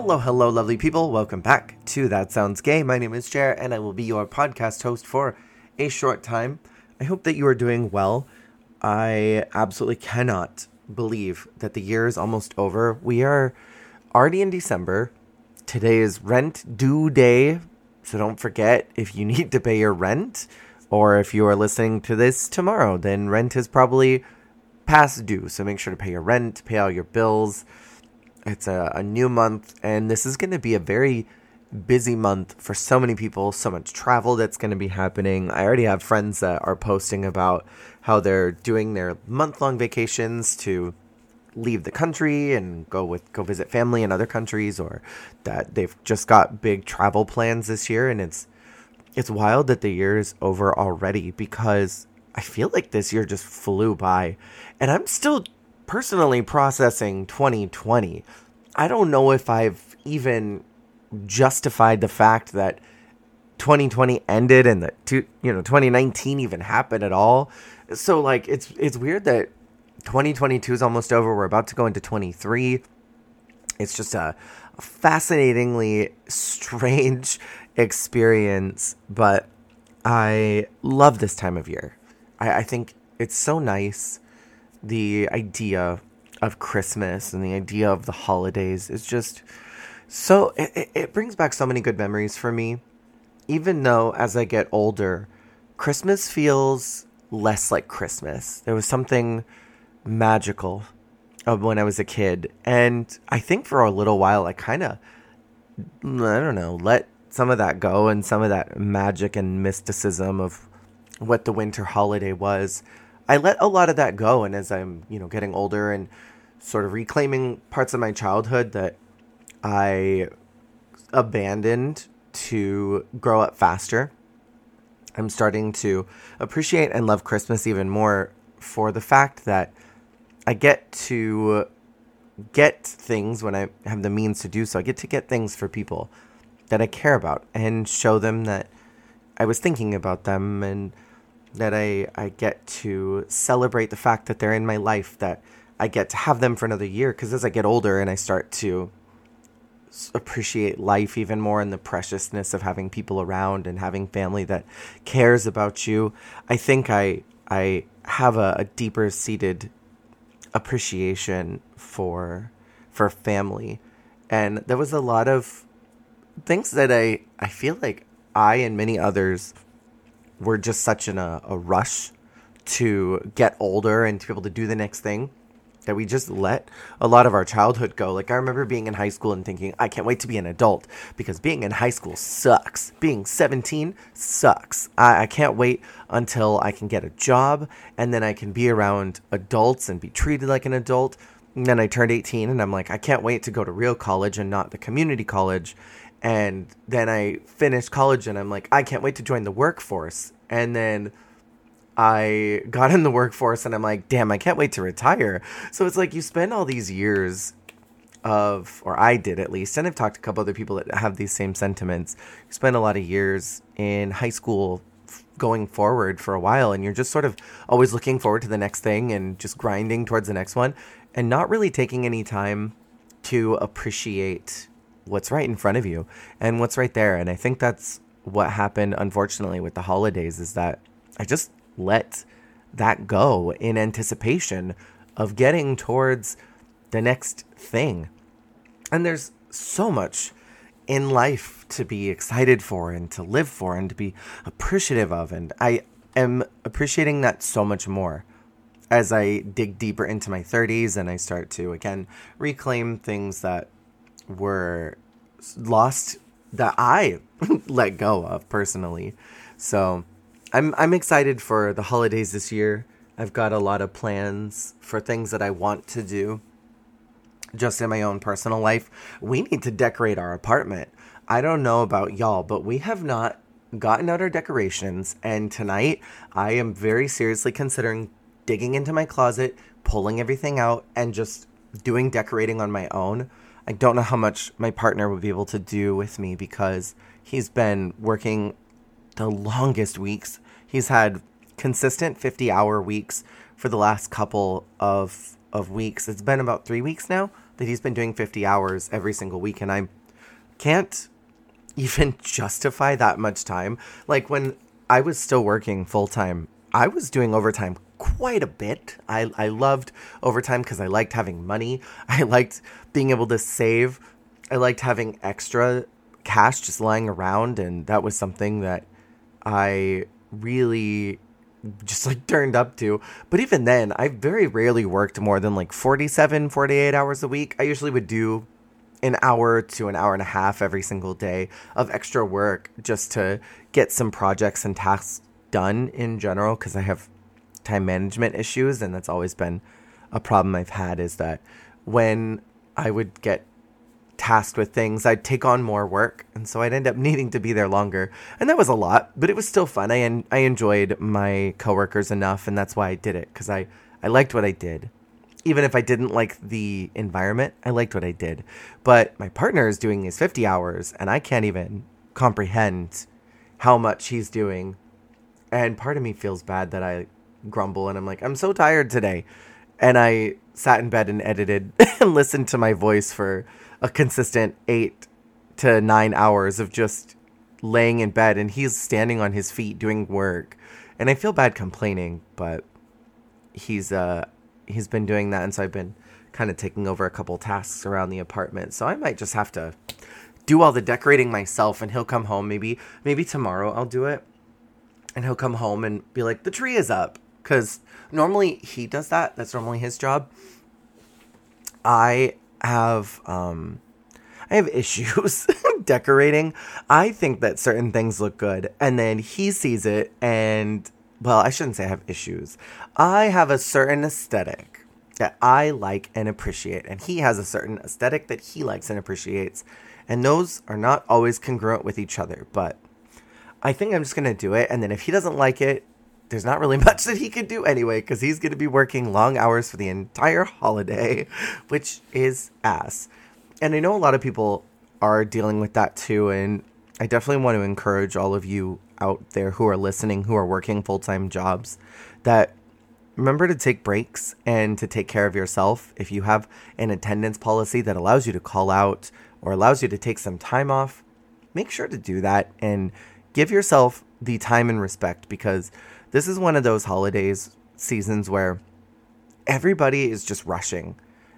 Hello, hello, lovely people. Welcome back to That Sounds Gay. My name is Jer, and I will be your podcast host for a short time. I hope that you are doing well. I absolutely cannot believe that the year is almost over. We are already in December. Today is rent due day, so don't forget if you need to pay your rent, or if you are listening to this tomorrow, then rent is probably past due. So make sure to pay your rent, pay all your bills it's a, a new month, and this is going to be a very busy month for so many people, so much travel that's going to be happening. I already have friends that are posting about how they're doing their month long vacations to leave the country and go with go visit family in other countries or that they've just got big travel plans this year and it's it's wild that the year is over already because I feel like this year just flew by and I'm still personally processing 2020. I don't know if I've even justified the fact that 2020 ended and that two, you know 2019 even happened at all. So like it's it's weird that 2022 is almost over. We're about to go into 23. It's just a, fascinatingly strange experience, but I love this time of year. I, I think it's so nice the idea of Christmas and the idea of the holidays is just so it, it brings back so many good memories for me. Even though as I get older, Christmas feels less like Christmas. There was something magical of when I was a kid. And I think for a little while I kind of I don't know, let some of that go and some of that magic and mysticism of what the winter holiday was. I let a lot of that go, and as I'm you know getting older and sort of reclaiming parts of my childhood that I abandoned to grow up faster, I'm starting to appreciate and love Christmas even more for the fact that I get to get things when I have the means to do so. I get to get things for people that I care about and show them that I was thinking about them and that I, I get to celebrate the fact that they're in my life, that I get to have them for another year. Because as I get older and I start to appreciate life even more and the preciousness of having people around and having family that cares about you, I think I I have a, a deeper seated appreciation for for family. And there was a lot of things that I I feel like I and many others we're just such in a, a rush to get older and to be able to do the next thing that we just let a lot of our childhood go. Like I remember being in high school and thinking, I can't wait to be an adult because being in high school sucks. Being 17 sucks. I, I can't wait until I can get a job and then I can be around adults and be treated like an adult. And then I turned 18 and I'm like, I can't wait to go to real college and not the community college and then I finished college and I'm like, I can't wait to join the workforce. And then I got in the workforce and I'm like, damn, I can't wait to retire. So it's like you spend all these years of, or I did at least, and I've talked to a couple other people that have these same sentiments. You spend a lot of years in high school going forward for a while and you're just sort of always looking forward to the next thing and just grinding towards the next one and not really taking any time to appreciate what's right in front of you and what's right there. And I think that's what happened, unfortunately, with the holidays is that I just let that go in anticipation of getting towards the next thing. And there's so much in life to be excited for and to live for and to be appreciative of. And I am appreciating that so much more as I dig deeper into my 30s and I start to, again, reclaim things that were lost that I let go of personally. So I'm I'm excited for the holidays this year. I've got a lot of plans for things that I want to do just in my own personal life. We need to decorate our apartment. I don't know about y'all, but we have not gotten out our decorations and tonight I am very seriously considering digging into my closet, pulling everything out and just doing decorating on my own I don't know how much my partner would be able to do with me because he's been working the longest weeks. He's had consistent 50 hour weeks for the last couple of of weeks. It's been about 3 weeks now, that he's been doing 50 hours every single week, and I can't even justify that much time. Like when I was still working full time, I was doing overtime quite a bit. I, I loved overtime because I liked having money. I liked being able to save. I liked having extra cash just lying around. And that was something that I really just like turned up to. But even then, I very rarely worked more than like 47, 48 hours a week. I usually would do an hour to an hour and a half every single day of extra work just to get some projects and tasks done in general because I have time management issues and that's always been a problem I've had is that when I would get tasked with things, I'd take on more work, and so I'd end up needing to be there longer. And that was a lot, but it was still fun. I en- I enjoyed my coworkers enough, and that's why I did it because I I liked what I did. Even if I didn't like the environment, I liked what I did. But my partner is doing these 50 hours, and I can't even comprehend how much he's doing. And part of me feels bad that I grumble and I'm like, I'm so tired today. And I sat in bed and edited and listened to my voice for a consistent eight to nine hours of just laying in bed and he's standing on his feet doing work. And I feel bad complaining, but he's uh he's been doing that and so I've been kind of taking over a couple tasks around the apartment. So I might just have to do all the decorating myself and he'll come home maybe maybe tomorrow I'll do it. And he'll come home and be like the tree is up cuz normally he does that. That's normally his job. I have um I have issues decorating. I think that certain things look good and then he sees it and well, I shouldn't say I have issues. I have a certain aesthetic that I like and appreciate and he has a certain aesthetic that he likes and appreciates. And those are not always congruent with each other, but I think I'm just to do it and then if he doesn't like it, there's not really much that he can do anyway because he's going to be working long hours for the entire holiday, which is ass. And I know a lot of people are dealing with that too. And I definitely want to encourage all of you out there who are listening, who are working full time jobs, that remember to take breaks and to take care of yourself. If you have an attendance policy that allows you to call out or allows you to take some time off, make sure to do that and give yourself the time and respect because this is one of those holidays seasons where everybody is just rushing.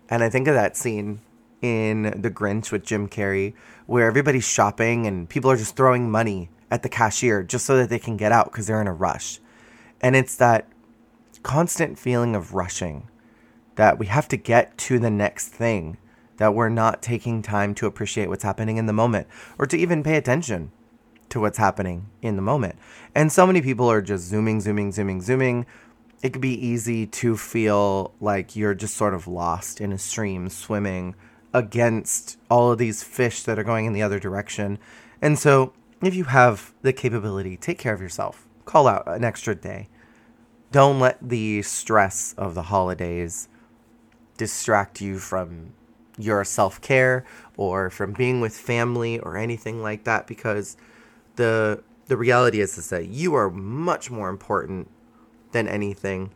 And I think of that scene in The Grinch with Jim Carrey where everybody's shopping and people are just throwing money at the cashier just so that they can get out because they're in a rush. And it's that constant feeling of rushing that we have to get to the next thing, that we're not taking time to appreciate what's happening in the moment or to even pay attention to what's happening in the moment. And so many people are just zooming, zooming, zooming, zooming. It could be easy to feel like you're just sort of lost in a stream, swimming against all of these fish that are going in the other direction. And so, if you have the capability, take care of yourself. Call out an extra day. Don't let the stress of the holidays distract you from your self care or from being with family or anything like that because the the reality is, is that you are much more important than anything.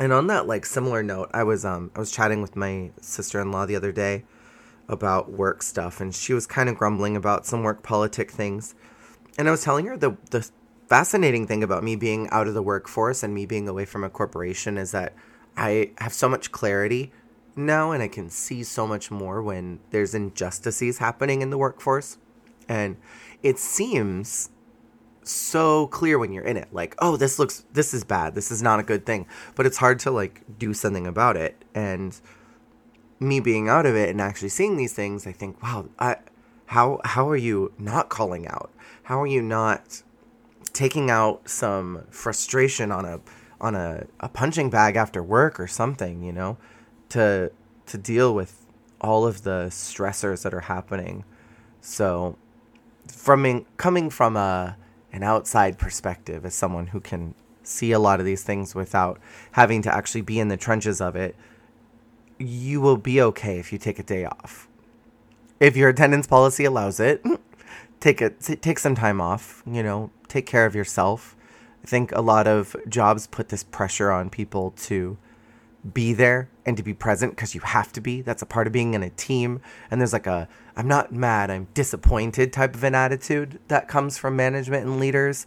And on that like similar note, I was um I was chatting with my sister-in-law the other day about work stuff and she was kind of grumbling about some work politic things. And I was telling her the the fascinating thing about me being out of the workforce and me being away from a corporation is that I have so much clarity now and I can see so much more when there's injustices happening in the workforce. And it seems so clear when you're in it. Like oh this looks this is bad. This is not a good thing. But it's hard to like do something about it. And me being out of it and actually seeing these things i think wow I, how how are you not calling out? How are you not taking out some frustration on a on a, a punching bag after work or something you know to to deal with all of the stressors that are happening? So from coming from a an outside perspective as someone who can see a lot of these things without having to actually be in the trenches of it, you will be okay if you take a day off. If your attendance policy allows it, take it take some time off, you know, take care of yourself. I think a lot of jobs put this pressure on people to be there and to be present because you have to be. That's a part of being in a team. And there's like a I'm not mad, I'm disappointed type of an attitude that comes from management and leaders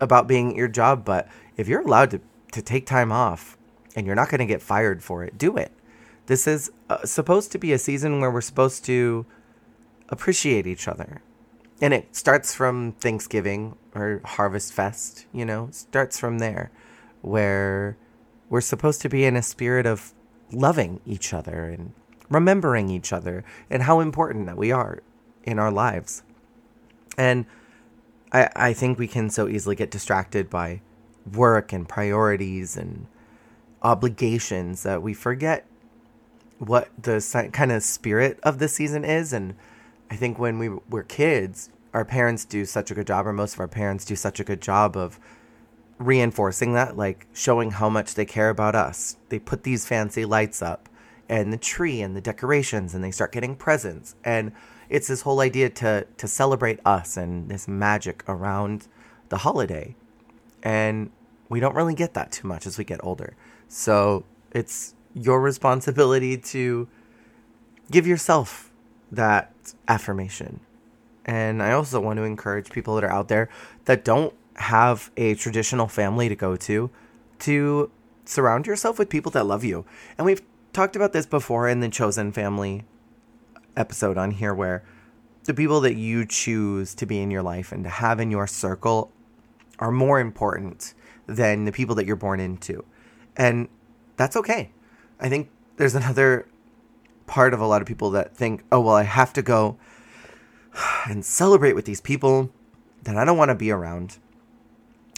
about being at your job. But if you're allowed to, to take time off and you're not going to get fired for it, do it. This is uh, supposed to be a season where we're supposed to appreciate each other. And it starts from Thanksgiving or Harvest Fest, you know, starts from there where we're supposed to be in a spirit of loving each other and remembering each other and how important that we are in our lives. And I, I think we can so easily get distracted by work and priorities and obligations that we forget what the kind of spirit of the season is. And I think when we were kids, our parents do such a good job, or most of our parents do such a good job of reinforcing that, like showing how much they care about us. They put these fancy lights up and the tree and the decorations and they start getting presents. And it's this whole idea to to celebrate us and this magic around the holiday. And we don't really get that too much as we get older. So it's your responsibility to give yourself that affirmation. And I also want to encourage people that are out there that don't have a traditional family to go to to surround yourself with people that love you. And we've talked about this before in the chosen family episode on here where the people that you choose to be in your life and to have in your circle are more important than the people that you're born into. And that's okay. I think there's another part of a lot of people that think, oh, well, I have to go and celebrate with these people that I don't want to be around.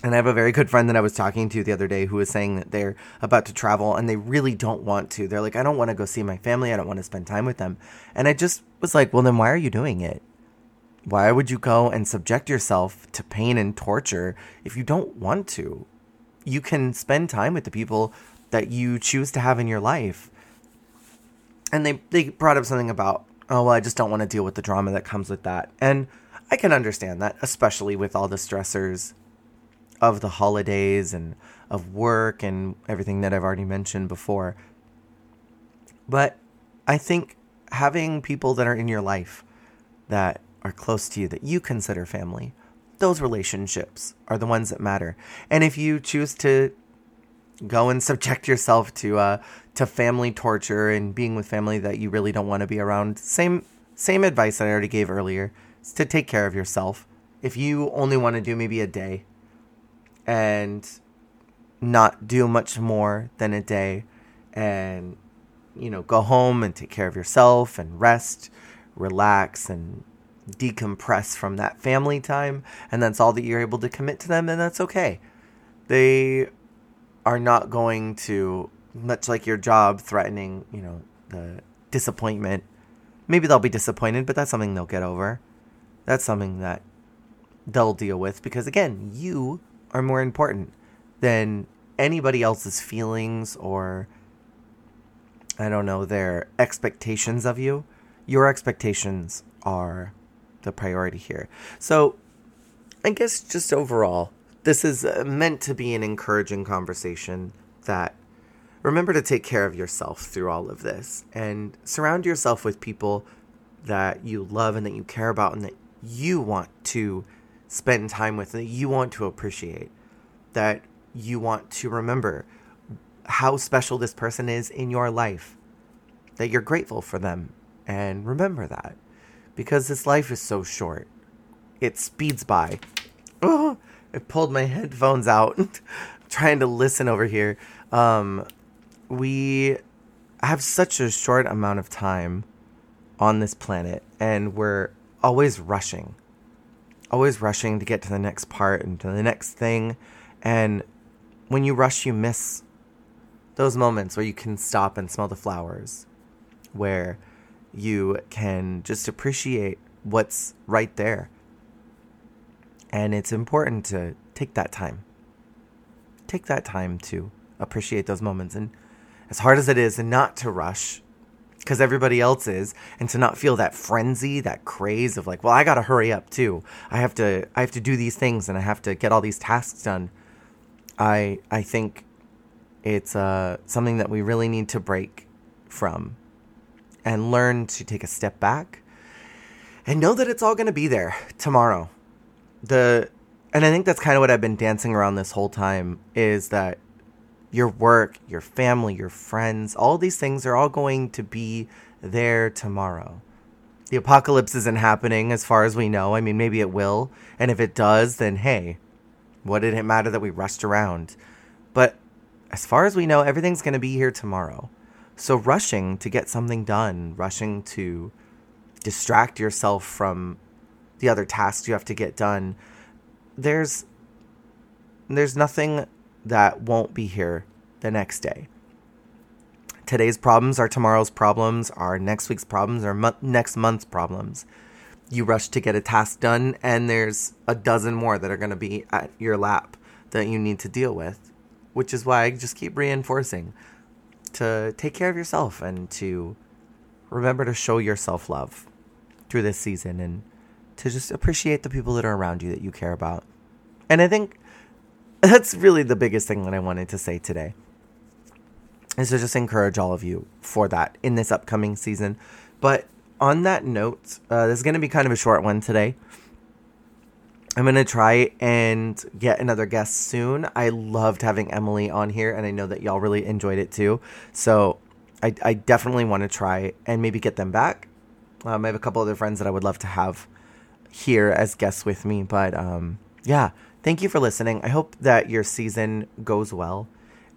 And I have a very good friend that I was talking to the other day who was saying that they're about to travel and they really don't want to. They're like, I don't want to go see my family. I don't want to spend time with them. And I just was like, well, then why are you doing it? Why would you go and subject yourself to pain and torture if you don't want to? You can spend time with the people that you choose to have in your life. And they, they brought up something about, oh, well, I just don't want to deal with the drama that comes with that. And I can understand that, especially with all the stressors of the holidays and of work and everything that I've already mentioned before. But I think having people that are in your life that are close to you that you consider family, those relationships are the ones that matter. And if you choose to go and subject yourself to uh to family torture and being with family that you really don't want to be around, same same advice that I already gave earlier, is to take care of yourself. If you only want to do maybe a day and not do much more than a day and you know go home and take care of yourself and rest relax and decompress from that family time. And that's all that you're able to commit to them and that's okay. They are not going to much like your job threatening you know the disappointment. Maybe they'll be disappointed but that's something they'll get over. That's something that they'll deal with because again you are more important than anybody else's feelings or I don't know, their expectations of you. Your expectations are the priority here. So, I guess just overall, this is uh, meant to be an encouraging conversation that remember to take care of yourself through all of this and surround yourself with people that you love and that you care about and that you want to spend time with that you want to appreciate, that you want to remember how special this person is in your life, that you're grateful for them. And remember that because this life is so short, it speeds by. Oh, I pulled my headphones out, trying to listen over here. Um, we have such a short amount of time on this planet, and we're always rushing always rushing to get to the next part and to the next thing. And when you rush, you miss those moments where you can stop and smell the flowers, where you can just appreciate what's right there. And it's important to take that time. Take that time to appreciate those moments. And as hard as it is, and not to rush, because everybody else is and to not feel that frenzy that craze of like well i gotta hurry up too i have to i have to do these things and i have to get all these tasks done i i think It's uh, something that we really need to break from and learn to take a step back and know that it's all going to be there tomorrow. The and I think that's kind of what I've been dancing around this whole time is that your work, your family, your friends, all these things are all going to be there tomorrow. The apocalypse isn't happening as far as we know. I mean, maybe it will. And if it does, then hey, what did it matter that we rushed around? But as far as we know, everything's going to be here tomorrow. So rushing to get something done, rushing to distract yourself from the other tasks you have to get done, there's there's nothing that won't be here the next day. Today's problems are tomorrow's problems, are next week's problems, are mo- next month's problems. You rush to get a task done, and there's a dozen more that are going to be at your lap that you need to deal with, which is why I just keep reinforcing to take care of yourself and to remember to show yourself love through this season and to just appreciate the people that are around you that you care about. And I think that's really the biggest thing that I wanted to say today. Is to just encourage all of you for that in this upcoming season. But on that note, uh, this is going to be kind of a short one today. I'm going to try and get another guest soon. I loved having Emily on here, and I know that y'all really enjoyed it too. So I, I definitely want to try and maybe get them back. Um, I have a couple other friends that I would love to have here as guests with me. But um, yeah, thank you for listening. I hope that your season goes well.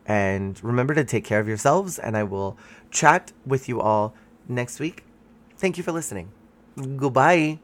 And remember to take care of yourselves. And I will chat with you all next week. Thank you for listening. Goodbye.